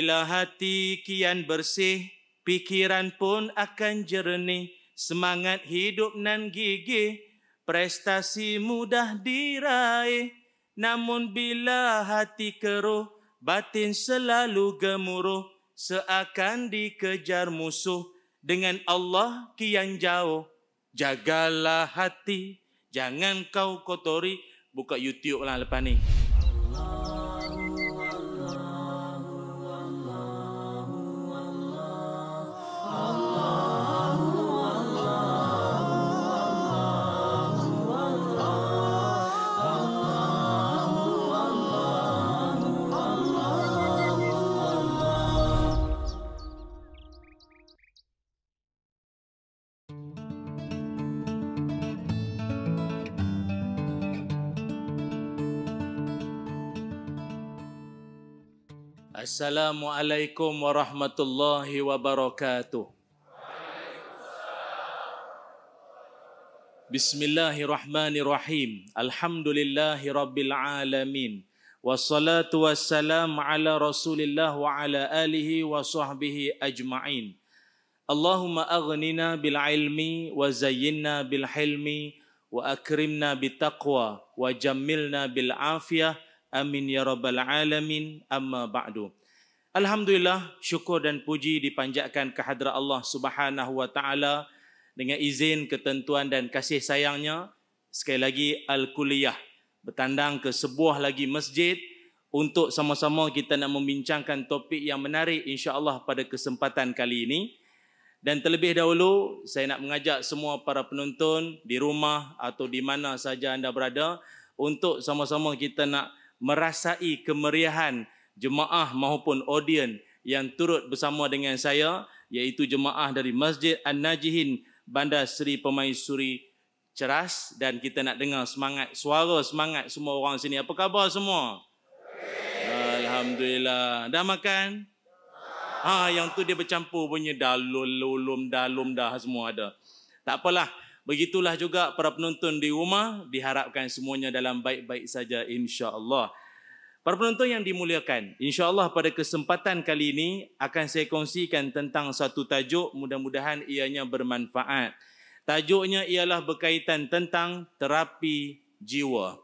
Bila hati kian bersih, pikiran pun akan jernih, semangat hidup nan gigih, prestasi mudah diraih. Namun bila hati keruh, batin selalu gemuruh, seakan dikejar musuh, dengan Allah kian jauh. Jagalah hati, jangan kau kotori. Buka YouTube lah lepas ni. Assalamualaikum warahmatullahi wabarakatuh. Bismillahirrahmanirrahim. Alhamdulillahi rabbil alamin. Wassalatu wassalam ala rasulillah wa ala alihi wa sahbihi ajma'in. Allahumma aghnina bil ilmi wa zayyinna bil hilmi wa akrimna bit wa jammilna bil afiyah Amin ya rabbal alamin. Amma ba'du. Alhamdulillah, syukur dan puji dipanjatkan kehadrat Allah Subhanahu wa taala dengan izin ketentuan dan kasih sayangnya sekali lagi al-kulliyah bertandang ke sebuah lagi masjid untuk sama-sama kita nak membincangkan topik yang menarik insya-Allah pada kesempatan kali ini. Dan terlebih dahulu saya nak mengajak semua para penonton di rumah atau di mana saja anda berada untuk sama-sama kita nak merasai kemeriahan jemaah maupun audien yang turut bersama dengan saya iaitu jemaah dari Masjid An-Najihin Bandar Seri Pemaisuri Ceras dan kita nak dengar semangat suara semangat semua orang sini. Apa khabar semua? Alhamdulillah. Dah makan? Ha, yang tu dia bercampur punya dalul, lulum, dalum dah semua ada. Tak apalah. Begitulah juga para penonton di rumah diharapkan semuanya dalam baik-baik saja insya-Allah. Para penonton yang dimuliakan, insya-Allah pada kesempatan kali ini akan saya kongsikan tentang satu tajuk mudah-mudahan ianya bermanfaat. Tajuknya ialah berkaitan tentang terapi jiwa.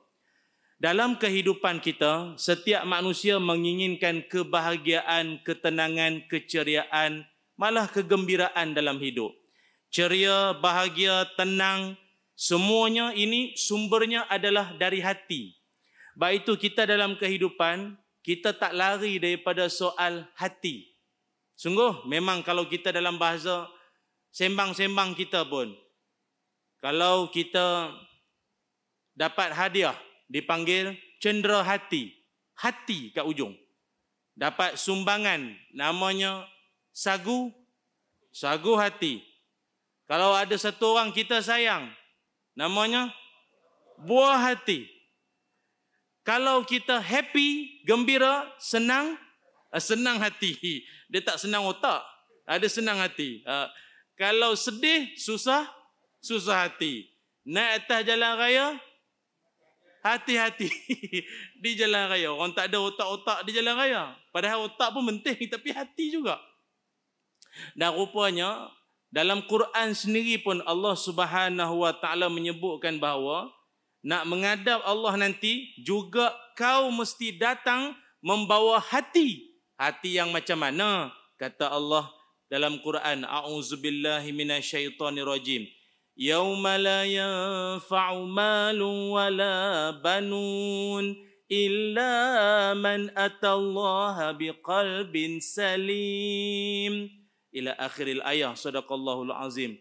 Dalam kehidupan kita, setiap manusia menginginkan kebahagiaan, ketenangan, keceriaan, malah kegembiraan dalam hidup ceria, bahagia, tenang, semuanya ini sumbernya adalah dari hati. Baik itu kita dalam kehidupan, kita tak lari daripada soal hati. Sungguh, memang kalau kita dalam bahasa sembang-sembang kita pun, kalau kita dapat hadiah, dipanggil cendera hati. Hati kat ujung. Dapat sumbangan, namanya sagu, sagu hati. Kalau ada satu orang kita sayang, namanya buah hati. Kalau kita happy, gembira, senang, eh, senang hati. Dia tak senang otak, ada senang hati. Eh, kalau sedih, susah, susah hati. Naik atas jalan raya, hati-hati di jalan raya. Orang tak ada otak-otak di jalan raya. Padahal otak pun penting, tapi hati juga. Dan rupanya dalam Quran sendiri pun Allah Subhanahu wa taala menyebutkan bahawa nak menghadap Allah nanti juga kau mesti datang membawa hati. Hati yang macam mana? Kata Allah dalam Quran, A'udzubillahi minasyaitonirrajim. Yauma la yanfa'u malun wala banun illa man atallaha biqalbin salim ila akhiril ayah sadaqallahul azim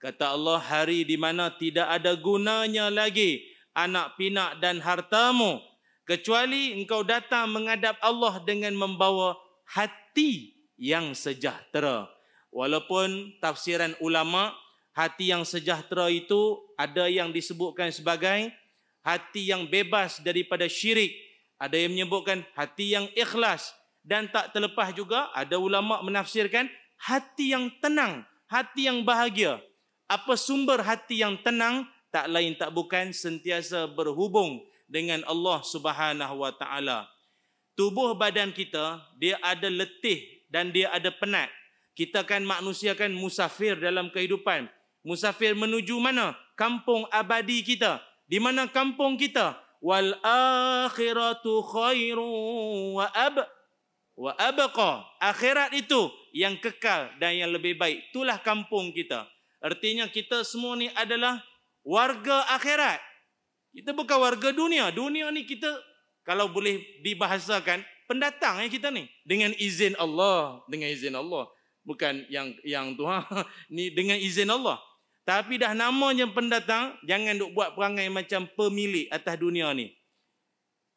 kata Allah hari di mana tidak ada gunanya lagi anak pinak dan hartamu kecuali engkau datang menghadap Allah dengan membawa hati yang sejahtera walaupun tafsiran ulama hati yang sejahtera itu ada yang disebutkan sebagai hati yang bebas daripada syirik ada yang menyebutkan hati yang ikhlas dan tak terlepas juga ada ulama menafsirkan hati yang tenang, hati yang bahagia. Apa sumber hati yang tenang? Tak lain tak bukan sentiasa berhubung dengan Allah Subhanahu wa taala. tubuh badan kita dia ada letih dan dia ada penat. Kita kan manusia kan musafir dalam kehidupan. Musafir menuju mana? Kampung abadi kita. Di mana kampung kita? Wal akhiratu khairu wa ab wa abqa. Akhirat itu yang kekal dan yang lebih baik. Itulah kampung kita. Artinya kita semua ni adalah warga akhirat. Kita bukan warga dunia. Dunia ni kita kalau boleh dibahasakan pendatang ya kita ni dengan izin Allah, dengan izin Allah. Bukan yang yang tu ha. Ni dengan izin Allah. Tapi dah namanya pendatang, jangan duk buat perangai macam pemilik atas dunia ni.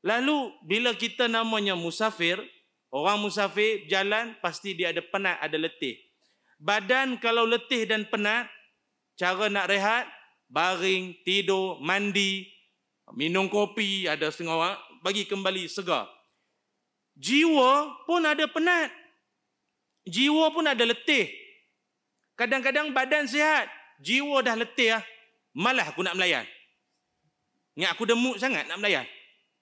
Lalu bila kita namanya musafir, orang musafir jalan pasti dia ada penat, ada letih. Badan kalau letih dan penat, cara nak rehat, baring, tidur, mandi, minum kopi, ada setengah orang, bagi kembali segar. Jiwa pun ada penat. Jiwa pun ada letih. Kadang-kadang badan sihat, jiwa dah letih ah. Malah aku nak melayan. Ingat aku demuk sangat nak melayan.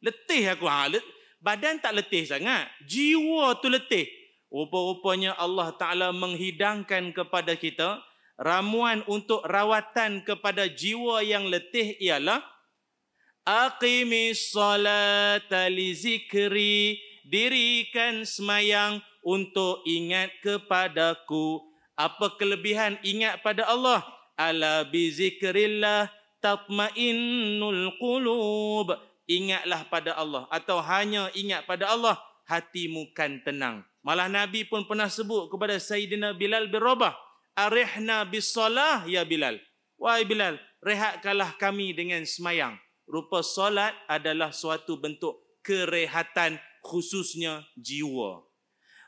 Letih aku. Ha, let, badan tak letih sangat. Jiwa tu letih. Rupa-rupanya Allah Ta'ala menghidangkan kepada kita ramuan untuk rawatan kepada jiwa yang letih ialah Aqimis salata li zikri dirikan semayang untuk ingat kepadaku. Apa kelebihan ingat pada Allah? Ala bi zikrillah tatmainnul qulub. Ingatlah pada Allah atau hanya ingat pada Allah hatimu kan tenang. Malah Nabi pun pernah sebut kepada Sayyidina Bilal bin Rabah, "Arihna bis salah ya Bilal." Wahai Bilal, rehatkanlah kami dengan semayang rupa solat adalah suatu bentuk kerehatan khususnya jiwa.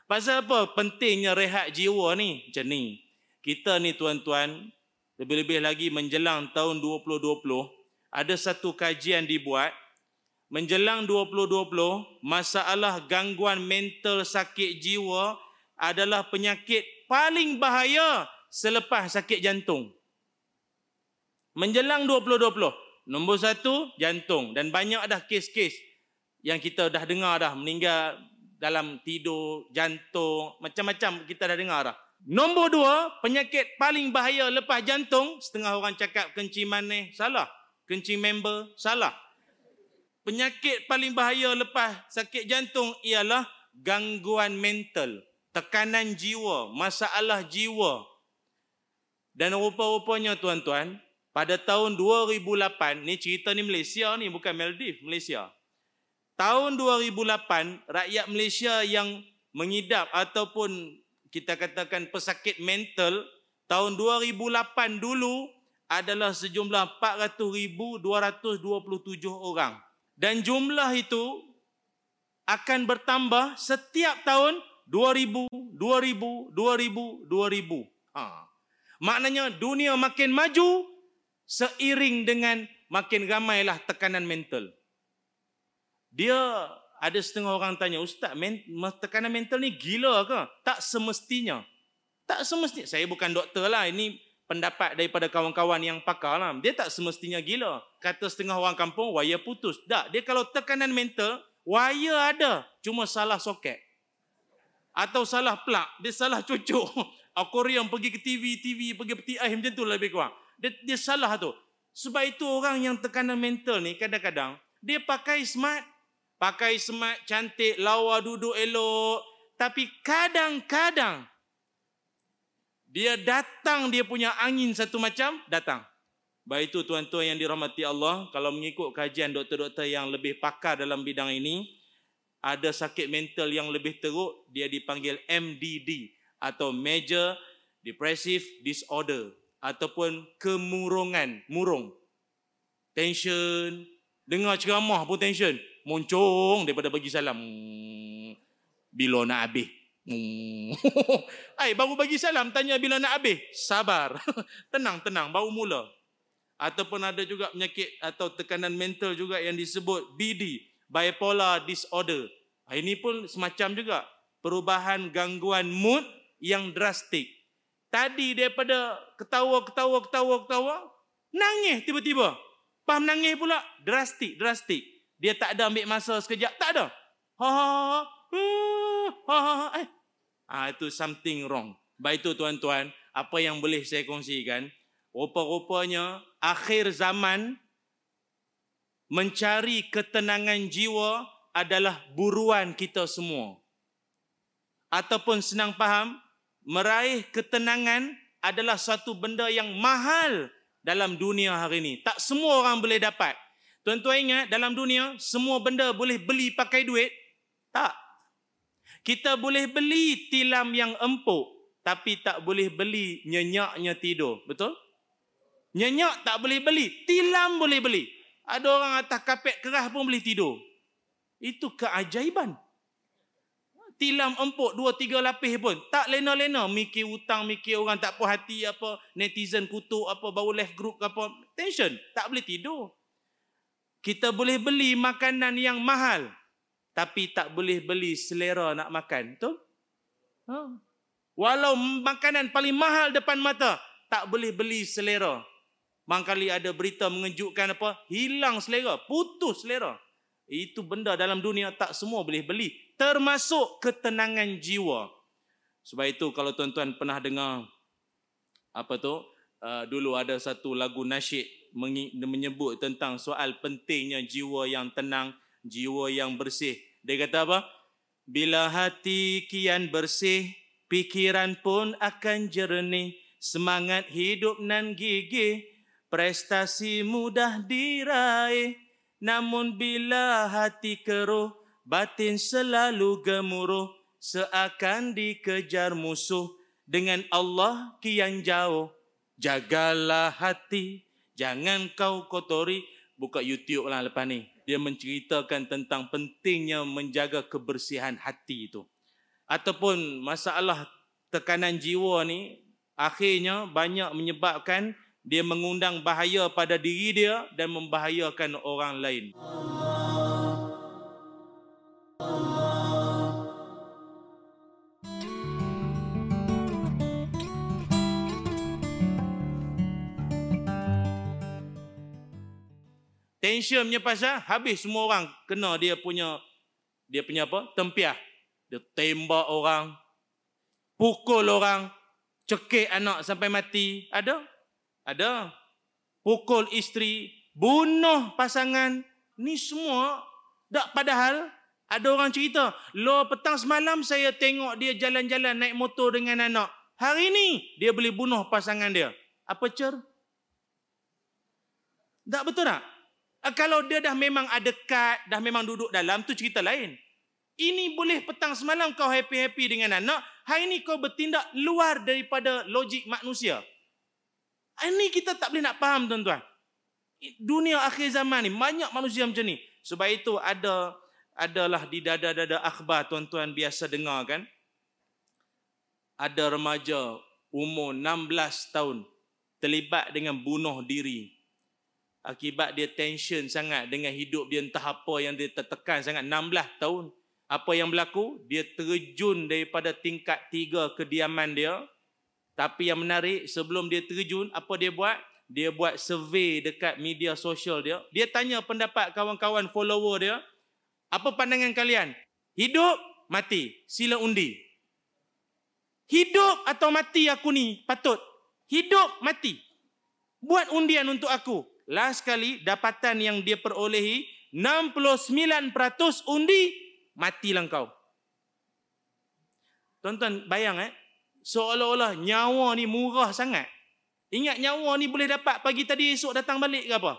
Pasal apa pentingnya rehat jiwa ni? Macam ni. Kita ni tuan-tuan, lebih-lebih lagi menjelang tahun 2020, ada satu kajian dibuat. Menjelang 2020, masalah gangguan mental sakit jiwa adalah penyakit paling bahaya selepas sakit jantung. Menjelang 2020, Nombor satu, jantung. Dan banyak dah kes-kes yang kita dah dengar dah. Meninggal dalam tidur, jantung. Macam-macam kita dah dengar dah. Nombor dua, penyakit paling bahaya lepas jantung. Setengah orang cakap kencing manis. Salah. Kencing member. Salah. Penyakit paling bahaya lepas sakit jantung ialah gangguan mental. Tekanan jiwa. Masalah jiwa. Dan rupa-rupanya tuan-tuan, pada tahun 2008, ni cerita ni Malaysia ni bukan Maldives, Malaysia. Tahun 2008, rakyat Malaysia yang mengidap ataupun kita katakan pesakit mental, tahun 2008 dulu adalah sejumlah 400,227 orang. Dan jumlah itu akan bertambah setiap tahun 2000, 2000, 2000, 2000. Ha. Maknanya dunia makin maju, seiring dengan makin ramailah tekanan mental. Dia ada setengah orang tanya, Ustaz, men, tekanan mental ni gila ke? Tak semestinya. Tak semestinya. Saya bukan doktor lah. Ini pendapat daripada kawan-kawan yang pakar lah. Dia tak semestinya gila. Kata setengah orang kampung, wire putus. Tak. Dia kalau tekanan mental, wire ada. Cuma salah soket. Atau salah plug. Dia salah cucuk. Aquarium pergi ke TV, TV pergi peti air macam tu lebih kurang dia, dia salah tu. Sebab itu orang yang tekanan mental ni kadang-kadang dia pakai smart, pakai smart cantik, lawa duduk elok, tapi kadang-kadang dia datang dia punya angin satu macam datang. Baik itu tuan-tuan yang dirahmati Allah, kalau mengikut kajian doktor-doktor yang lebih pakar dalam bidang ini, ada sakit mental yang lebih teruk, dia dipanggil MDD atau Major Depressive Disorder ataupun kemurungan, murung. Tension, dengar ceramah pun tension. Moncong daripada bagi salam. Bila nak habis? Ay, baru bagi salam, tanya bila nak habis. Sabar. tenang, tenang, baru mula. Ataupun ada juga penyakit atau tekanan mental juga yang disebut BD, bipolar disorder. Ini pun semacam juga perubahan gangguan mood yang drastik. Tadi daripada ketawa, ketawa, ketawa, ketawa, nangis tiba-tiba. Paham nangis pula? Drastik, drastik. Dia tak ada ambil masa sekejap. Tak ada. Ha ha ha. ha, ha, ha. Eh. Ah itu something wrong. Baik itu tuan-tuan, apa yang boleh saya kongsikan? Rupa-rupanya akhir zaman mencari ketenangan jiwa adalah buruan kita semua. Ataupun senang faham, meraih ketenangan adalah satu benda yang mahal dalam dunia hari ini. Tak semua orang boleh dapat. Tuan-tuan ingat dalam dunia semua benda boleh beli pakai duit? Tak. Kita boleh beli tilam yang empuk tapi tak boleh beli nyenyaknya tidur. Betul? Nyenyak tak boleh beli, tilam boleh beli. Ada orang atas kapet keras pun boleh tidur. Itu keajaiban. Tilam empuk dua tiga lapis pun. Tak lena-lena mikir hutang, mikir orang tak puas hati apa, netizen kutuk apa, bau left group apa. Tension. Tak boleh tidur. Kita boleh beli makanan yang mahal. Tapi tak boleh beli selera nak makan. Betul? Ha. Walau makanan paling mahal depan mata, tak boleh beli selera. Mangkali ada berita mengejutkan apa? Hilang selera, putus selera. Itu benda dalam dunia tak semua boleh beli. Termasuk ketenangan jiwa. Sebab itu kalau tuan-tuan pernah dengar apa tu? Uh, dulu ada satu lagu nasyid menyebut tentang soal pentingnya jiwa yang tenang, jiwa yang bersih. Dia kata apa? Bila hati kian bersih, Pikiran pun akan jernih, semangat hidup nan gigih, prestasi mudah diraih. Namun bila hati keruh, batin selalu gemuruh, seakan dikejar musuh dengan Allah kian jauh. Jagalah hati, jangan kau kotori. Buka YouTube lah lepas ni. Dia menceritakan tentang pentingnya menjaga kebersihan hati itu ataupun masalah tekanan jiwa ni akhirnya banyak menyebabkan dia mengundang bahaya pada diri dia dan membahayakan orang lain. Tensionnya pasal habis semua orang kena dia punya dia punya apa? Tempiah. Dia tembak orang, pukul orang, cekik anak sampai mati. Ada? Ada. Pukul isteri, bunuh pasangan. Ni semua tak padahal ada orang cerita, lo petang semalam saya tengok dia jalan-jalan naik motor dengan anak. Hari ni dia boleh bunuh pasangan dia. Apa cer? Tak betul tak? Kalau dia dah memang ada kad, dah memang duduk dalam, tu cerita lain. Ini boleh petang semalam kau happy-happy dengan anak. Hari ini kau bertindak luar daripada logik manusia. Ini kita tak boleh nak faham tuan-tuan. Dunia akhir zaman ni banyak manusia macam ni. Sebab itu ada adalah di dada-dada akhbar tuan-tuan biasa dengar kan. Ada remaja umur 16 tahun terlibat dengan bunuh diri. Akibat dia tension sangat dengan hidup dia entah apa yang dia tertekan sangat 16 tahun apa yang berlaku? Dia terjun daripada tingkat tiga kediaman dia. Tapi yang menarik, sebelum dia terjun, apa dia buat? Dia buat survey dekat media sosial dia. Dia tanya pendapat kawan-kawan follower dia. Apa pandangan kalian? Hidup, mati. Sila undi. Hidup atau mati aku ni patut? Hidup, mati. Buat undian untuk aku. Last kali dapatan yang dia perolehi, 69% undi matilah kau. Tuan-tuan bayang eh, seolah-olah nyawa ni murah sangat. Ingat nyawa ni boleh dapat pagi tadi esok datang balik ke apa?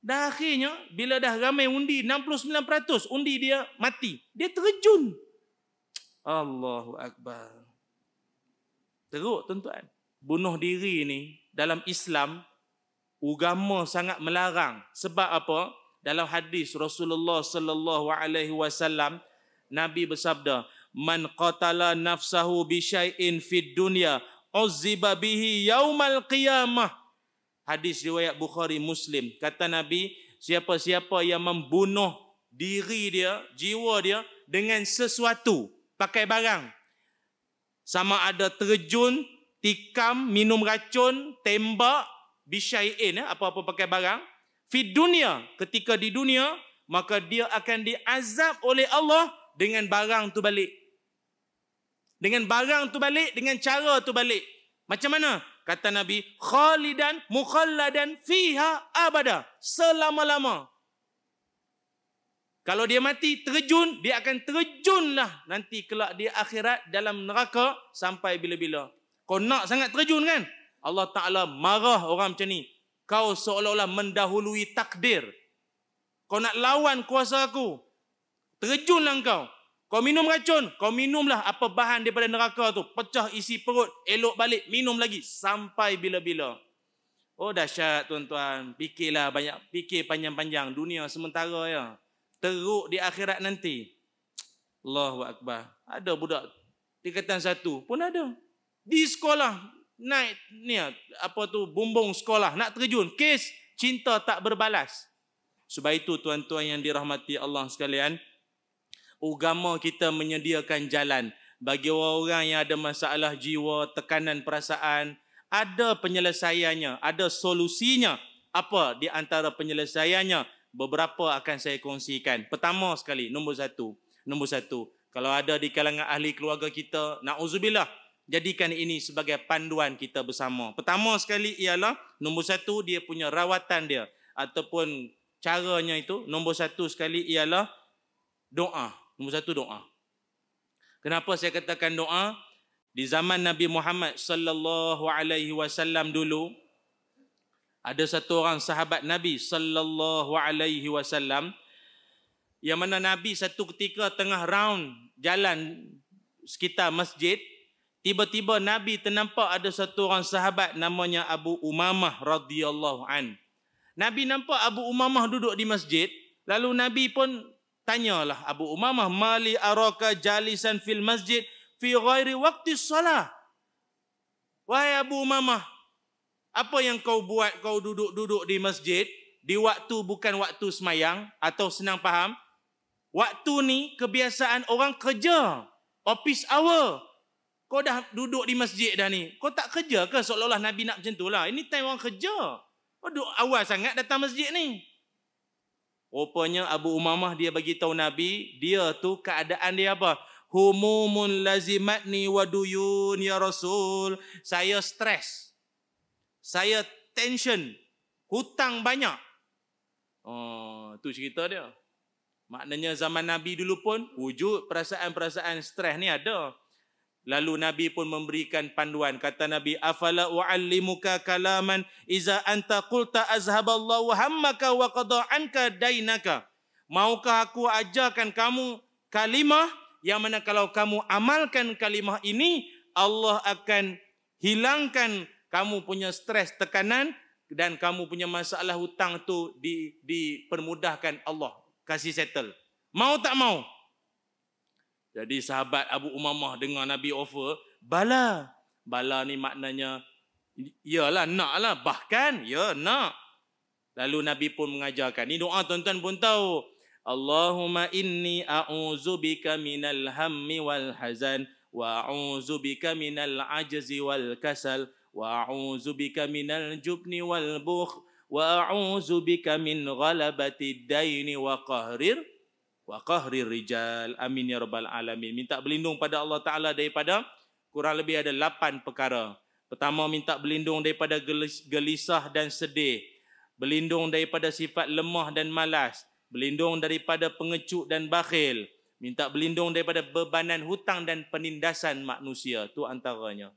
Dah akhirnya bila dah ramai undi 69% undi dia mati. Dia terjun. Allahu akbar. Teruk tuan-tuan. Bunuh diri ni dalam Islam agama sangat melarang. Sebab apa? Dalam hadis Rasulullah sallallahu alaihi wasallam Nabi bersabda, "Man qatala nafsahu bi syai'in fid dunya, uzziba bihi yaumal qiyamah." Hadis riwayat Bukhari Muslim. Kata Nabi, siapa-siapa yang membunuh diri dia, jiwa dia dengan sesuatu, pakai barang. Sama ada terjun, tikam, minum racun, tembak, bisyai'in, eh, apa-apa pakai barang. Fid dunia, ketika di dunia, maka dia akan diazab oleh Allah dengan barang tu balik. Dengan barang tu balik, dengan cara tu balik. Macam mana? Kata Nabi, khalidan mukhalladan fiha abada. Selama-lama. Kalau dia mati, terjun, dia akan terjunlah nanti kelak di akhirat dalam neraka sampai bila-bila. Kau nak sangat terjun kan? Allah Ta'ala marah orang macam ni. Kau seolah-olah mendahului takdir. Kau nak lawan kuasa aku. Terjunlah kau. Kau minum racun, kau minumlah apa bahan daripada neraka tu. Pecah isi perut, elok balik, minum lagi. Sampai bila-bila. Oh dahsyat tuan-tuan. Fikirlah banyak, fikir panjang-panjang. Dunia sementara ya. Teruk di akhirat nanti. Allahu Akbar. Ada budak tingkatan satu pun ada. Di sekolah, naik ni apa tu bumbung sekolah nak terjun kes cinta tak berbalas sebab itu tuan-tuan yang dirahmati Allah sekalian agama kita menyediakan jalan bagi orang-orang yang ada masalah jiwa, tekanan perasaan, ada penyelesaiannya, ada solusinya. Apa di antara penyelesaiannya? Beberapa akan saya kongsikan. Pertama sekali, nombor satu. Nombor satu, kalau ada di kalangan ahli keluarga kita, na'udzubillah, jadikan ini sebagai panduan kita bersama. Pertama sekali ialah, nombor satu, dia punya rawatan dia. Ataupun caranya itu, nombor satu sekali ialah doa. Nombor satu doa. Kenapa saya katakan doa? Di zaman Nabi Muhammad sallallahu alaihi wasallam dulu ada satu orang sahabat Nabi sallallahu alaihi wasallam yang mana Nabi satu ketika tengah round jalan sekitar masjid tiba-tiba Nabi ternampak ada satu orang sahabat namanya Abu Umamah radhiyallahu an. Nabi nampak Abu Umamah duduk di masjid lalu Nabi pun Tanyalah Abu Umamah, mali araka jalisan fil masjid fi ghairi waktu salah. Wahai Abu Umamah, apa yang kau buat kau duduk-duduk di masjid di waktu bukan waktu semayang atau senang faham? Waktu ni kebiasaan orang kerja. Office hour. Kau dah duduk di masjid dah ni. Kau tak kerja ke seolah-olah Nabi nak macam tu lah. Ini time orang kerja. Kau duduk awal sangat datang masjid ni. Rupanya Abu Umamah dia bagi tahu Nabi, dia tu keadaan dia apa? Humumun lazimatni wa duyun ya Rasul. Saya stres. Saya tension. Hutang banyak. Oh, tu cerita dia. Maknanya zaman Nabi dulu pun wujud perasaan-perasaan stres ni ada. Lalu Nabi pun memberikan panduan. Kata Nabi, Afala u'allimuka kalaman iza anta qulta azhaballahu hammaka wa qada'anka dainaka. Maukah aku ajarkan kamu kalimah yang mana kalau kamu amalkan kalimah ini, Allah akan hilangkan kamu punya stres, tekanan dan kamu punya masalah hutang tu di, dipermudahkan Allah. Kasih settle. Mau tak mau? Jadi sahabat Abu Umamah dengar Nabi offer, bala. Bala ni maknanya, iyalah nak lah. Bahkan, ya nak. Lalu Nabi pun mengajarkan. Ini doa tuan-tuan pun tahu. Allahumma inni a'udzubika minal hammi wal hazan wa a'udzubika minal ajzi wal kasal wa a'udzubika minal jubni wal bukh wa a'udzubika min ghalabati daini wa qahrir wa qahrir rijal amin ya rabbal alamin. Minta berlindung pada Allah taala daripada kurang lebih ada lapan perkara. Pertama minta berlindung daripada gelisah dan sedih. Berlindung daripada sifat lemah dan malas. Berlindung daripada pengecut dan bakhil. Minta berlindung daripada bebanan hutang dan penindasan manusia. Tu antaranya.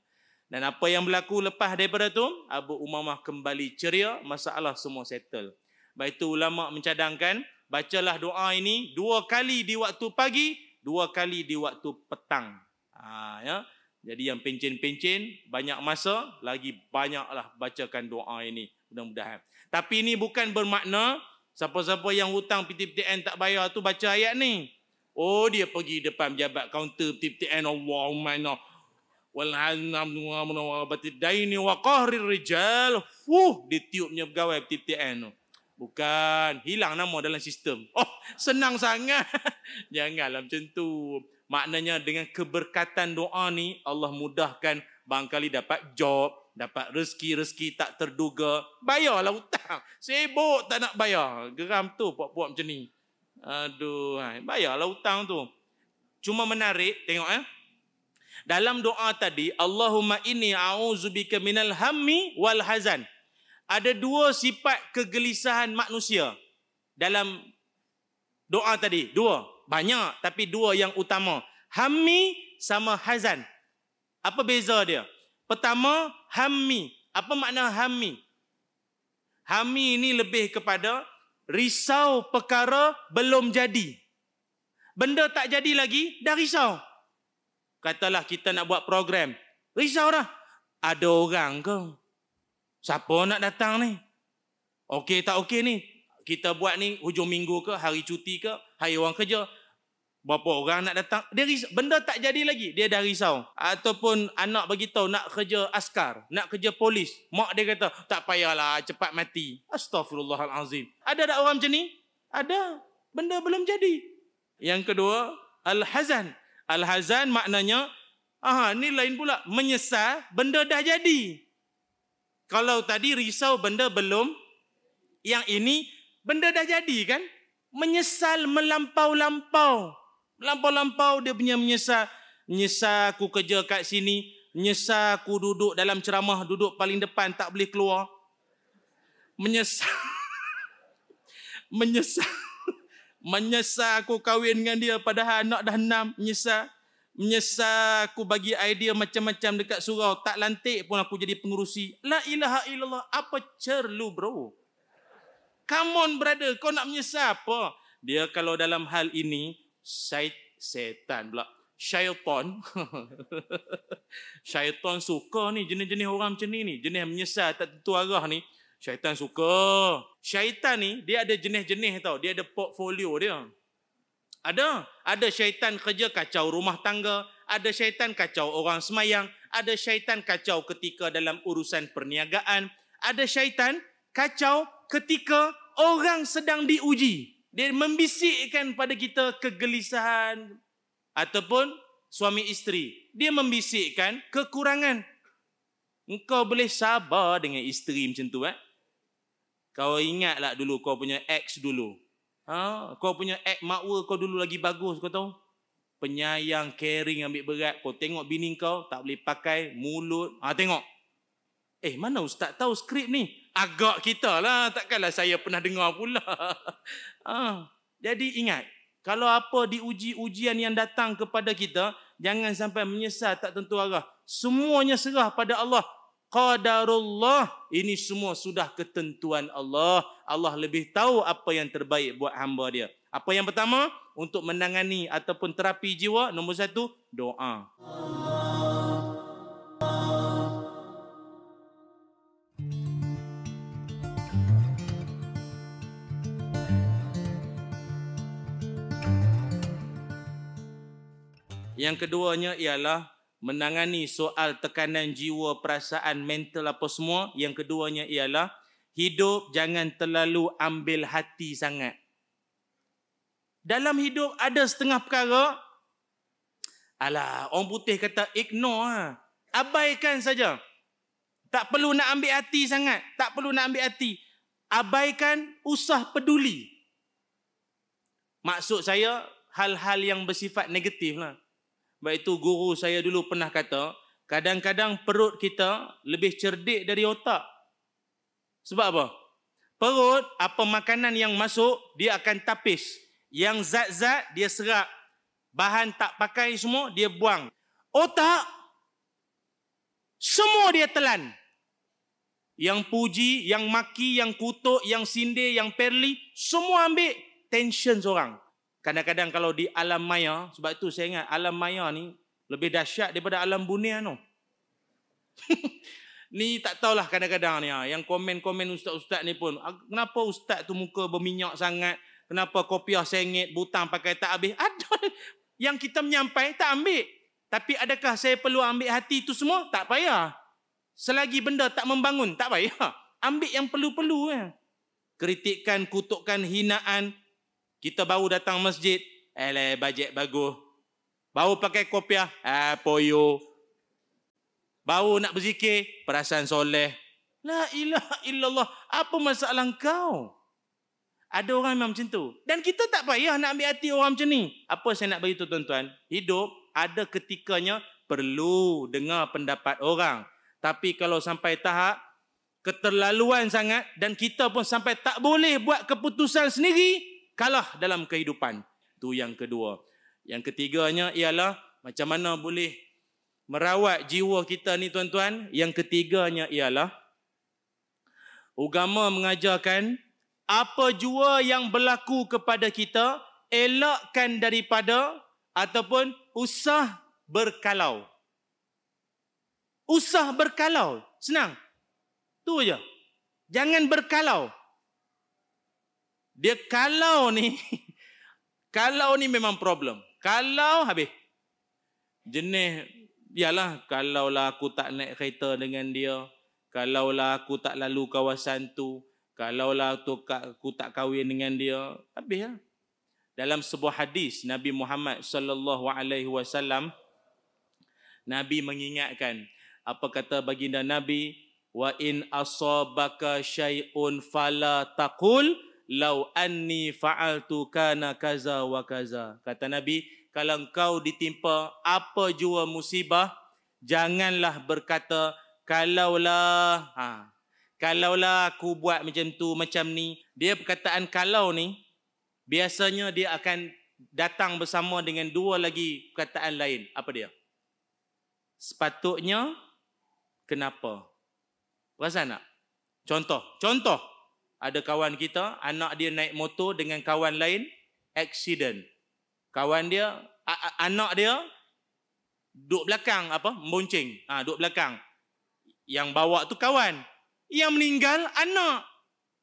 Dan apa yang berlaku lepas daripada tu? Abu Umamah kembali ceria masalah semua settle. Baik itu ulama mencadangkan bacalah doa ini dua kali di waktu pagi, dua kali di waktu petang. Ha, ya. Jadi yang pencen-pencen, banyak masa, lagi banyaklah bacakan doa ini. Mudah-mudahan. Tapi ini bukan bermakna, siapa-siapa yang hutang PTPTN tak bayar tu baca ayat ni. Oh, dia pergi depan jabat kaunter PTPTN. Allahumma inna. Walhamdulillah wa qahrir rijal. Fuh, ditiupnya pegawai PTPTN tu. Bukan. Hilang nama dalam sistem. Oh, senang sangat. Janganlah macam tu. Maknanya dengan keberkatan doa ni, Allah mudahkan bangkali dapat job, dapat rezeki-rezeki tak terduga. Bayarlah hutang. Sibuk tak nak bayar. Geram tu puak-puak macam ni. Aduh, bayarlah hutang tu. Cuma menarik, tengok eh. Dalam doa tadi, Allahumma inni a'udzubika minal hammi wal hazan. Ada dua sifat kegelisahan manusia dalam doa tadi. Dua. Banyak tapi dua yang utama. Hammi sama hazan. Apa beza dia? Pertama, hammi. Apa makna hammi? Hammi ini lebih kepada risau perkara belum jadi. Benda tak jadi lagi, dah risau. Katalah kita nak buat program. Risau dah. Ada orang ke? Siapa nak datang ni? Okey tak okey ni? Kita buat ni hujung minggu ke, hari cuti ke, hari orang kerja. Berapa orang nak datang? Dia risau. Benda tak jadi lagi. Dia dah risau. Ataupun anak bagi tahu nak kerja askar, nak kerja polis. Mak dia kata, tak payahlah cepat mati. Astaghfirullahalazim. Ada tak orang macam ni? Ada. Benda belum jadi. Yang kedua, al-hazan. Al-hazan maknanya, aha, ni lain pula. Menyesal, benda dah jadi. Kalau tadi risau benda belum, yang ini benda dah jadi kan? Menyesal melampau-lampau. Melampau-lampau dia punya menyesal. Menyesal aku kerja kat sini. Menyesal aku duduk dalam ceramah, duduk paling depan, tak boleh keluar. Menyesal. menyesal. Menyesal aku kahwin dengan dia padahal anak dah enam. Menyesal. Menyesal aku bagi idea macam-macam dekat surau. Tak lantik pun aku jadi pengurusi. La ilaha illallah. Apa cerlu bro? Come on brother. Kau nak menyesal apa? Dia kalau dalam hal ini. Setan pula. Syaitan. Syaitan suka ni. Jenis-jenis orang macam ni ni. Jenis menyesal tak tentu arah ni. Syaitan suka. Syaitan ni dia ada jenis-jenis tau. Dia ada portfolio dia. Ada. Ada syaitan kerja kacau rumah tangga. Ada syaitan kacau orang semayang. Ada syaitan kacau ketika dalam urusan perniagaan. Ada syaitan kacau ketika orang sedang diuji. Dia membisikkan pada kita kegelisahan. Ataupun suami isteri. Dia membisikkan kekurangan. Engkau boleh sabar dengan isteri macam tu. Eh? Kau ingatlah dulu kau punya ex dulu. Ha? Kau punya ex makwa kau dulu lagi bagus kau tahu. Penyayang, caring, ambil berat. Kau tengok bini kau tak boleh pakai mulut. Ha, tengok. Eh mana ustaz tahu skrip ni? Agak kita lah. Takkanlah saya pernah dengar pula. Ha. Jadi ingat. Kalau apa diuji ujian yang datang kepada kita. Jangan sampai menyesal tak tentu arah. Semuanya serah pada Allah qadarullah. Ini semua sudah ketentuan Allah. Allah lebih tahu apa yang terbaik buat hamba dia. Apa yang pertama? Untuk menangani ataupun terapi jiwa. Nombor satu doa. Yang keduanya ialah menangani soal tekanan jiwa, perasaan, mental apa semua. Yang keduanya ialah hidup jangan terlalu ambil hati sangat. Dalam hidup ada setengah perkara, alah orang putih kata ignore lah. Abaikan saja. Tak perlu nak ambil hati sangat. Tak perlu nak ambil hati. Abaikan, usah peduli. Maksud saya, hal-hal yang bersifat negatif lah. Baik itu guru saya dulu pernah kata, kadang-kadang perut kita lebih cerdik dari otak. Sebab apa? Perut, apa makanan yang masuk, dia akan tapis. Yang zat-zat, dia serap. Bahan tak pakai semua, dia buang. Otak, semua dia telan. Yang puji, yang maki, yang kutuk, yang sindir, yang perli, semua ambil tension seorang. Kadang-kadang kalau di alam maya, sebab itu saya ingat alam maya ni lebih dahsyat daripada alam bunia tu. ni tak tahulah kadang-kadang ni ha, yang komen-komen ustaz-ustaz ni pun, kenapa ustaz tu muka berminyak sangat? Kenapa kopiah sengit, butang pakai tak habis? Ada yang kita menyampai tak ambil. Tapi adakah saya perlu ambil hati itu semua? Tak payah. Selagi benda tak membangun, tak payah. Ambil yang perlu-perlu. Ya. Kritikan, kutukan, hinaan, kita baru datang masjid, eh bajet bagus. Baru pakai kopiah, eh poyo. Baru nak berzikir, perasaan soleh. La ilaha illallah, apa masalah kau? Ada orang memang macam tu. Dan kita tak payah nak ambil hati orang macam ni. Apa saya nak beritahu tuan-tuan? Hidup ada ketikanya perlu dengar pendapat orang. Tapi kalau sampai tahap keterlaluan sangat dan kita pun sampai tak boleh buat keputusan sendiri, kalah dalam kehidupan. Itu yang kedua. Yang ketiganya ialah macam mana boleh merawat jiwa kita ni tuan-tuan. Yang ketiganya ialah agama mengajarkan apa jua yang berlaku kepada kita elakkan daripada ataupun usah berkalau. Usah berkalau. Senang. Tu aja. Jangan berkalau. Dia kalau ni kalau ni memang problem. Kalau habis. Jenis ialah kalaulah aku tak naik kereta dengan dia, kalaulah aku tak lalu kawasan tu, kalaulah tu aku tak kahwin dengan dia, habis lah. Dalam sebuah hadis Nabi Muhammad sallallahu alaihi wasallam Nabi mengingatkan apa kata baginda Nabi wa in asabaka syai'un fala taqul law anni fa'altu kana kaza wa kaza. Kata Nabi kalau kau ditimpa apa jua musibah janganlah berkata kalaulah ha. Kalaulah aku buat macam tu macam ni. Dia perkataan kalau ni biasanya dia akan datang bersama dengan dua lagi perkataan lain. Apa dia? Sepatutnya kenapa? Perasan tak contoh contoh ada kawan kita anak dia naik motor dengan kawan lain accident kawan dia anak dia duduk belakang apa membonceng ha, duduk belakang yang bawa tu kawan yang meninggal anak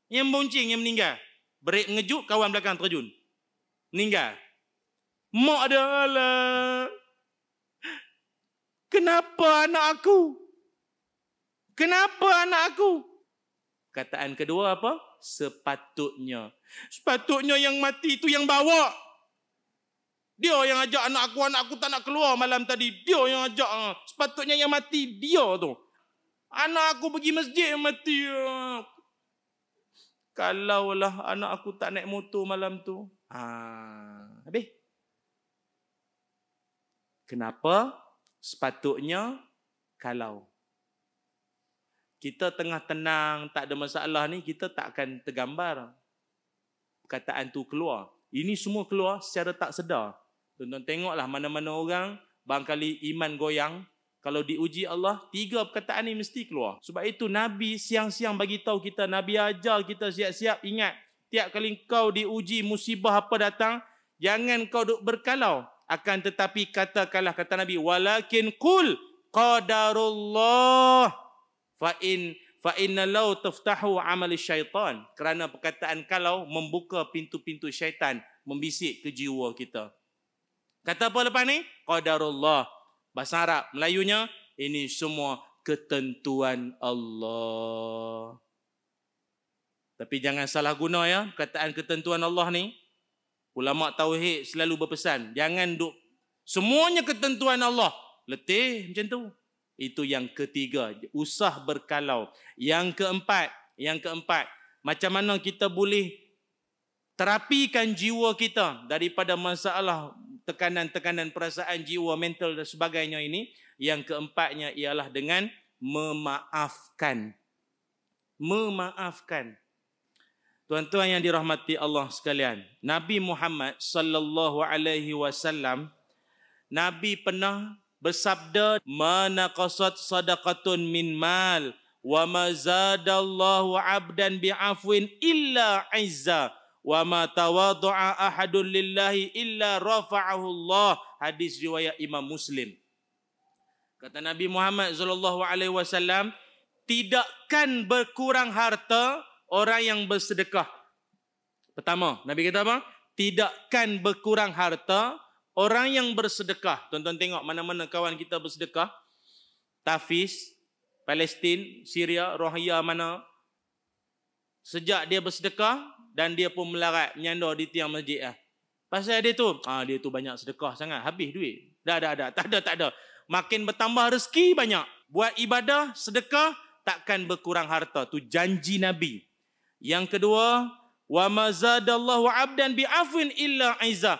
yang bonceng yang meninggal. Break mengejut kawan belakang terjun. Meninggal. Mak dia lah. Kenapa anak aku? Kenapa anak aku? Kataan kedua apa? Sepatutnya. Sepatutnya yang mati itu yang bawa. Dia yang ajak anak aku, anak aku tak nak keluar malam tadi. Dia yang ajak. Sepatutnya yang mati dia tu. Anak aku pergi masjid mati. Kalaulah anak aku tak naik motor malam tu. Ha, habis. Kenapa? Sepatutnya kalau kita tengah tenang, tak ada masalah ni, kita tak akan tergambar perkataan tu keluar. Ini semua keluar secara tak sedar. Tuan-tuan tengoklah mana-mana orang, barangkali iman goyang, kalau diuji Allah, tiga perkataan ni mesti keluar. Sebab itu Nabi siang-siang bagi tahu kita, Nabi ajar kita siap-siap ingat, tiap kali kau diuji musibah apa datang, jangan kau duk berkalau. Akan tetapi katakanlah kata Nabi, walakin kul qadarullah fa in fa inna law taftahu amal syaitan. Kerana perkataan kalau membuka pintu-pintu syaitan membisik ke jiwa kita. Kata apa lepas ni? Qadarullah. Bahasa Arab, Melayunya, ini semua ketentuan Allah. Tapi jangan salah guna ya, kataan ketentuan Allah ni. Ulama tauhid selalu berpesan, jangan duk semuanya ketentuan Allah. Letih macam tu. Itu yang ketiga, usah berkalau. Yang keempat, yang keempat, macam mana kita boleh terapikan jiwa kita daripada masalah tekanan-tekanan perasaan jiwa mental dan sebagainya ini? Yang keempatnya ialah dengan memaafkan. Memaafkan. Tuan-tuan yang dirahmati Allah sekalian Nabi Muhammad sallallahu alaihi wasallam Nabi pernah bersabda mana qasat sadaqatun min mal wa mazadallahu abdan bi'afwin illa izza wa ma tawadhu'a ahadun lillahi illa rafa'ahu Allah. Hadis riwayat Imam Muslim. Kata Nabi Muhammad sallallahu alaihi wasallam tidakkan berkurang harta orang yang bersedekah. Pertama Nabi kata apa? Tidakkan berkurang harta orang yang bersedekah tuan-tuan tengok mana-mana kawan kita bersedekah Tafiz Palestin Syria Rohiyah mana sejak dia bersedekah dan dia pun melarat menyandar di tiang masjid lah. Pasal dia tu, ah dia tu banyak sedekah sangat, habis duit. Dah dah dah, tak ada tak ada. Makin bertambah rezeki banyak. Buat ibadah, sedekah takkan berkurang harta. Tu janji Nabi. Yang kedua, Wa ma zadallahu 'abdan bi'afwin illa 'izza.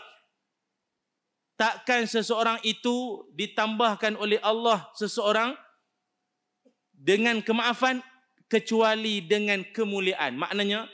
Takkan seseorang itu ditambahkan oleh Allah seseorang dengan kemaafan kecuali dengan kemuliaan. Maknanya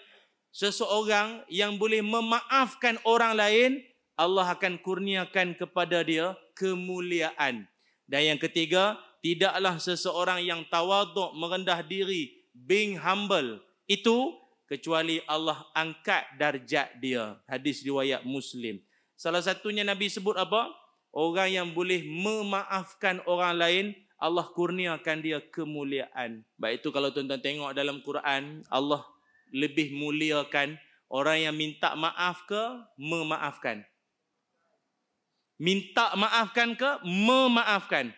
seseorang yang boleh memaafkan orang lain Allah akan kurniakan kepada dia kemuliaan. Dan yang ketiga, tidaklah seseorang yang tawaduk merendah diri, being humble, itu kecuali Allah angkat darjat dia. Hadis riwayat Muslim. Salah satunya Nabi sebut apa? Orang yang boleh memaafkan orang lain, Allah kurniakan dia kemuliaan. Baik itu kalau tuan-tuan tengok dalam Quran, Allah lebih muliakan orang yang minta maaf ke memaafkan. Minta maafkan ke memaafkan?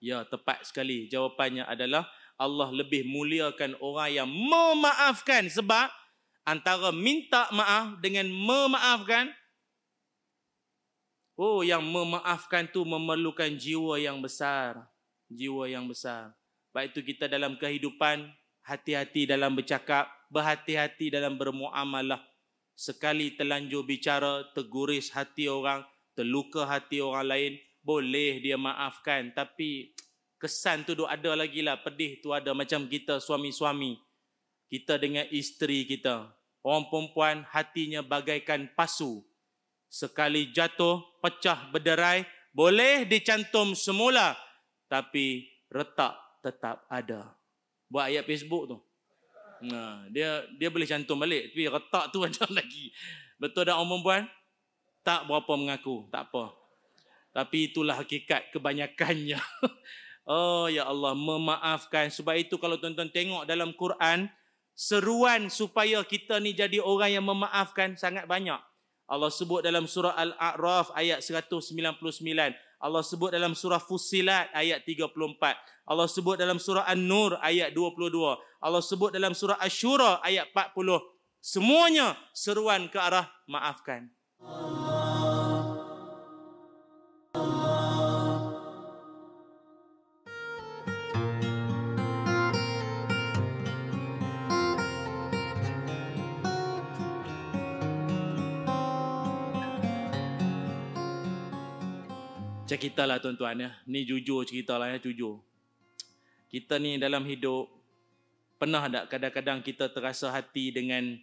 Ya, tepat sekali. Jawapannya adalah Allah lebih muliakan orang yang memaafkan sebab antara minta maaf dengan memaafkan oh yang memaafkan tu memerlukan jiwa yang besar, jiwa yang besar. Baik itu kita dalam kehidupan hati-hati dalam bercakap, berhati-hati dalam bermuamalah. Sekali terlanjur bicara, terguris hati orang, terluka hati orang lain, boleh dia maafkan. Tapi kesan tu ada lagi lah, pedih tu ada macam kita suami-suami. Kita dengan isteri kita. Orang perempuan hatinya bagaikan pasu. Sekali jatuh, pecah berderai, boleh dicantum semula. Tapi retak tetap ada. Buat ayat Facebook tu. Nah, dia dia boleh cantum balik tapi retak tu ada lagi. Betul tak orang perempuan? tak berapa mengaku, tak apa. Tapi itulah hakikat kebanyakannya. oh ya Allah, memaafkan. Sebab itu kalau tuan-tuan tengok dalam Quran, seruan supaya kita ni jadi orang yang memaafkan sangat banyak. Allah sebut dalam surah Al-A'raf ayat 199. Allah sebut dalam surah Fussilat ayat 34. Allah sebut dalam surah An-Nur ayat 22. Allah sebut dalam surah Ash-Shura ayat 40. Semuanya seruan ke arah maafkan. Cerita lah tuan-tuan ya. Ni jujur cerita lah ya, jujur. Kita ni dalam hidup, pernah tak kadang-kadang kita terasa hati dengan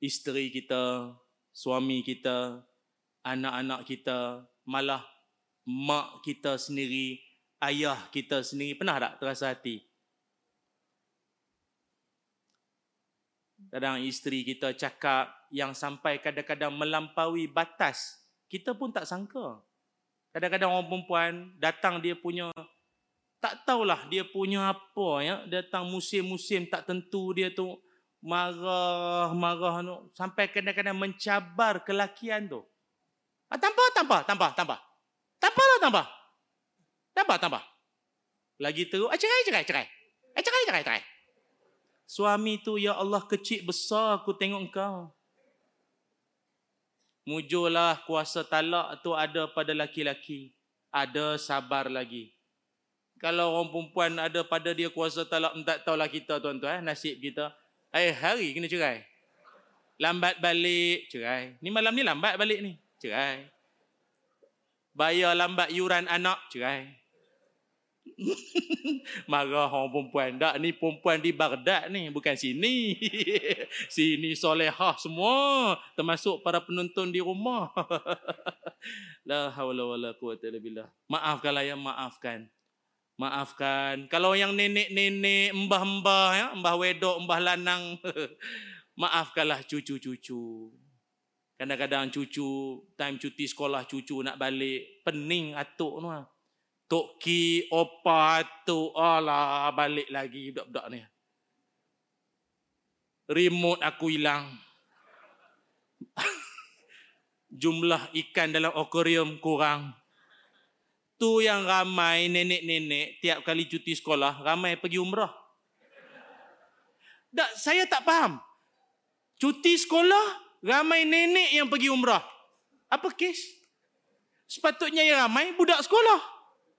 isteri kita, suami kita, anak-anak kita, malah mak kita sendiri, ayah kita sendiri. Pernah tak terasa hati? Kadang isteri kita cakap yang sampai kadang-kadang melampaui batas kita pun tak sangka. Kadang-kadang orang perempuan datang dia punya tak tahulah dia punya apa ya, datang musim-musim tak tentu dia tu marah marah tu sampai kadang-kadang mencabar kelakian tu. Ah, tambah tambah tambah tambah. Tambahlah tambah. Tambah tambah. Lagi teruk, ah, cerai cerai cerai. Eh cerai cerai cerai. Suami tu ya Allah kecil besar aku tengok kau. Mujurlah kuasa talak tu ada pada laki-laki. Ada sabar lagi. Kalau orang perempuan ada pada dia kuasa talak, tak tahulah kita tuan-tuan, eh, nasib kita. Eh, hari kena cerai. Lambat balik, cerai. Ni malam ni lambat balik ni, cerai. Bayar lambat yuran anak, cerai. Marah orang perempuan. Tak ni perempuan di Baghdad ni. Bukan sini. sini solehah semua. Termasuk para penonton di rumah. La hawla wa la quwata illa billah. Maafkanlah ya, maafkan. Maafkan. Kalau yang nenek-nenek, mbah-mbah, ya, mbah wedok, mbah lanang. Maafkanlah cucu-cucu. Kadang-kadang cucu, time cuti sekolah cucu nak balik. Pening atuk tu. Tok Ki, Opa, tu, alah balik lagi budak-budak ni. Remote aku hilang. Jumlah ikan dalam akuarium kurang. Tu yang ramai nenek-nenek tiap kali cuti sekolah, ramai pergi umrah. Tak, saya tak faham. Cuti sekolah, ramai nenek yang pergi umrah. Apa kes? Sepatutnya yang ramai budak sekolah.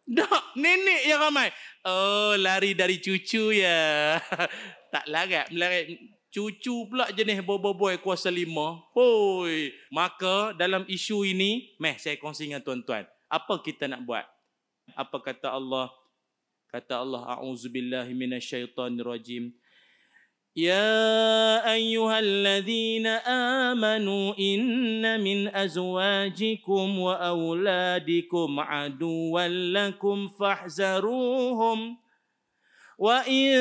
Tak, nenek yang ramai. Oh, lari dari cucu ya. tak larat, melarat. cucu pula jenis boboiboy kuasa lima. Hoi, maka dalam isu ini, meh saya kongsi dengan tuan-tuan. Apa kita nak buat? Apa kata Allah? Kata Allah, A'udzubillahi minasyaitonirrajim. يا أيها الذين آمنوا إن من أزواجكم وأولادكم عدوا لكم فاحذروهم وإن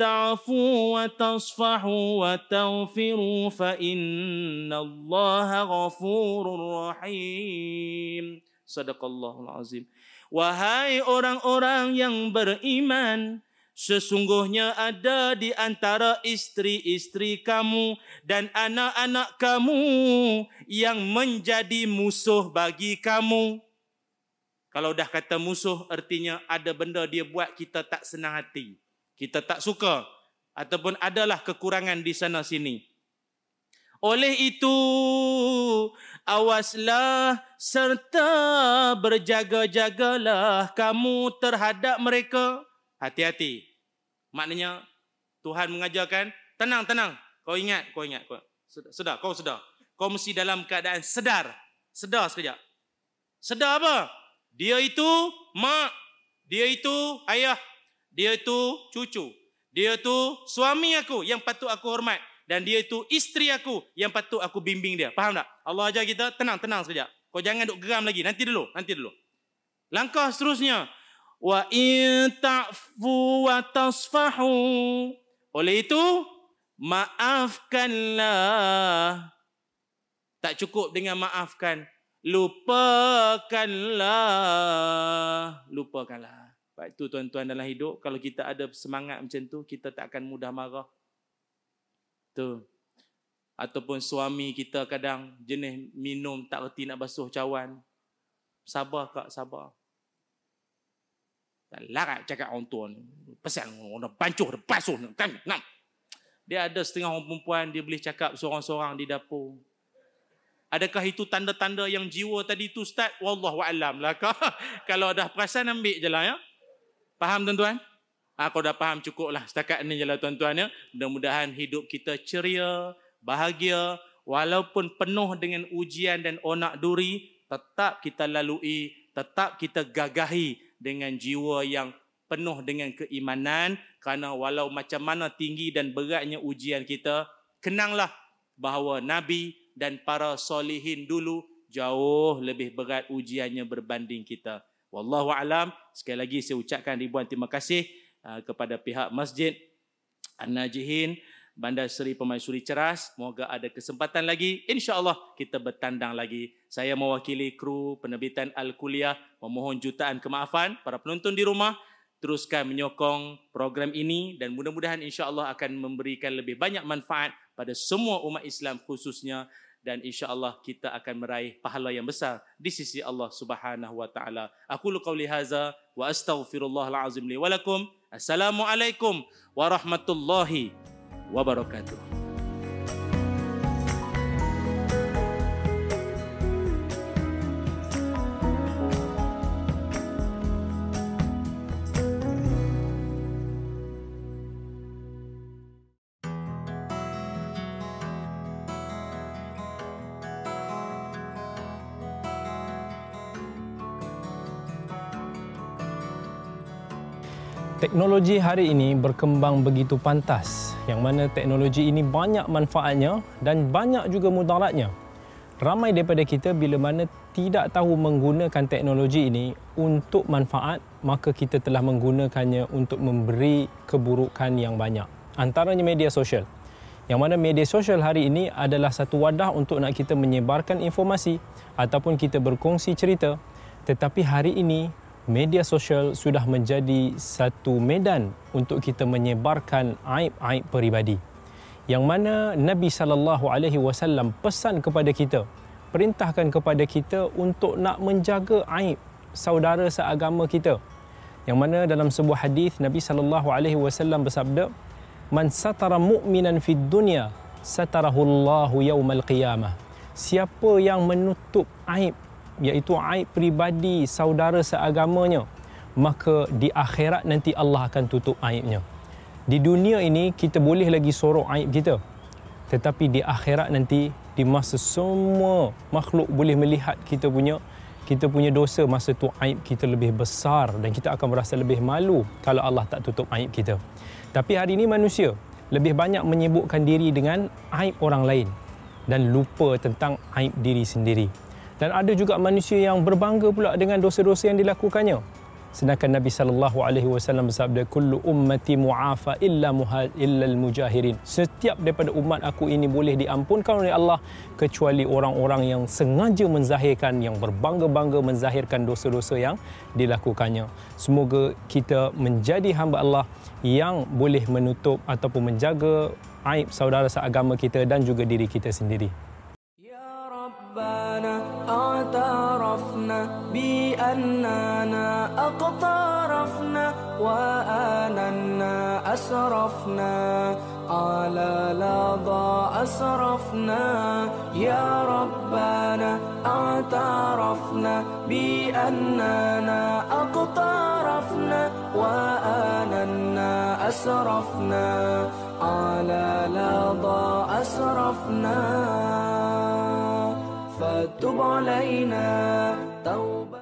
تعفوا وتصفحوا وتغفروا فإن الله غفور رحيم. صدق الله العظيم. Wahai orang-orang yang beriman, Sesungguhnya ada di antara istri-istri kamu dan anak-anak kamu yang menjadi musuh bagi kamu. Kalau dah kata musuh artinya ada benda dia buat kita tak senang hati. Kita tak suka ataupun adalah kekurangan di sana sini. Oleh itu, awaslah serta berjaga-jagalah kamu terhadap mereka. Hati-hati. Maknanya Tuhan mengajarkan, tenang, tenang. Kau ingat, kau ingat. Kau, sedar, kau sedar. Kau mesti dalam keadaan sedar. Sedar sekejap. Sedar apa? Dia itu mak. Dia itu ayah. Dia itu cucu. Dia itu suami aku yang patut aku hormat. Dan dia itu isteri aku yang patut aku bimbing dia. Faham tak? Allah ajar kita, tenang, tenang sekejap. Kau jangan duk geram lagi. Nanti dulu, nanti dulu. Langkah seterusnya, wa in ta'fu wa tasfahu. Oleh itu maafkanlah. Tak cukup dengan maafkan lupakanlah. Lupakanlah. Baik itu tuan-tuan dalam hidup kalau kita ada semangat macam tu kita tak akan mudah marah. Tu ataupun suami kita kadang jenis minum tak reti nak basuh cawan. Sabar kak sabar larat cakap orang tua ni. Pasal orang pancuh, dia basuh. Dia ada setengah orang perempuan, dia boleh cakap seorang-seorang di dapur. Adakah itu tanda-tanda yang jiwa tadi tu Ustaz? Wallahualam lah. Kalau dah perasan ambil je lah ya. Faham tuan-tuan? Ha, kalau dah faham cukup lah. Setakat ni je lah tuan-tuan ya. Mudah-mudahan hidup kita ceria, bahagia. Walaupun penuh dengan ujian dan onak duri. Tetap kita lalui. Tetap kita gagahi dengan jiwa yang penuh dengan keimanan. Kerana walau macam mana tinggi dan beratnya ujian kita kenanglah bahawa nabi dan para solihin dulu jauh lebih berat ujiannya berbanding kita. Wallahu alam. Sekali lagi saya ucapkan ribuan terima kasih uh, kepada pihak masjid An-Najihin Bandar Seri Pemaisuri Ceras. Semoga ada kesempatan lagi. InsyaAllah kita bertandang lagi. Saya mewakili kru penerbitan Al-Kuliah memohon jutaan kemaafan para penonton di rumah. Teruskan menyokong program ini dan mudah-mudahan insyaAllah akan memberikan lebih banyak manfaat pada semua umat Islam khususnya dan insyaAllah kita akan meraih pahala yang besar di sisi Allah Subhanahu wa taala. Aku lu qauli wa astaghfirullahal azim li wa lakum. Assalamualaikum warahmatullahi wabarakatuh. Teknologi hari ini berkembang begitu pantas yang mana teknologi ini banyak manfaatnya dan banyak juga mudaratnya. Ramai daripada kita bila mana tidak tahu menggunakan teknologi ini untuk manfaat, maka kita telah menggunakannya untuk memberi keburukan yang banyak. Antaranya media sosial. Yang mana media sosial hari ini adalah satu wadah untuk nak kita menyebarkan informasi ataupun kita berkongsi cerita. Tetapi hari ini media sosial sudah menjadi satu medan untuk kita menyebarkan aib-aib peribadi. Yang mana Nabi sallallahu alaihi wasallam pesan kepada kita, perintahkan kepada kita untuk nak menjaga aib saudara seagama kita. Yang mana dalam sebuah hadis Nabi sallallahu alaihi wasallam bersabda, "Man satara mu'minan fid dunya, satarahu Allahu yaumal qiyamah." Siapa yang menutup aib iaitu aib pribadi saudara seagamanya maka di akhirat nanti Allah akan tutup aibnya Di dunia ini kita boleh lagi sorok aib kita. Tetapi di akhirat nanti di masa semua makhluk boleh melihat kita punya kita punya dosa masa tu aib kita lebih besar dan kita akan merasa lebih malu kalau Allah tak tutup aib kita. Tapi hari ini manusia lebih banyak menyibukkan diri dengan aib orang lain dan lupa tentang aib diri sendiri. Dan ada juga manusia yang berbangga pula dengan dosa-dosa yang dilakukannya. Sedangkan Nabi sallallahu alaihi wasallam bersabda kullu ummati mu'afa illa muhal illa mujahirin. Setiap daripada umat aku ini boleh diampunkan oleh Allah kecuali orang-orang yang sengaja menzahirkan yang berbangga-bangga menzahirkan dosa-dosa yang dilakukannya. Semoga kita menjadi hamba Allah yang boleh menutup ataupun menjaga aib saudara seagama kita dan juga diri kita sendiri. Annana أقترفنا وآننا أسرفنا على لظى أسرفنا. يا ربنا اعترفنا بأننا أقترفنا وآننا أسرفنا على لظى أسرفنا. فتب علينا Tahu.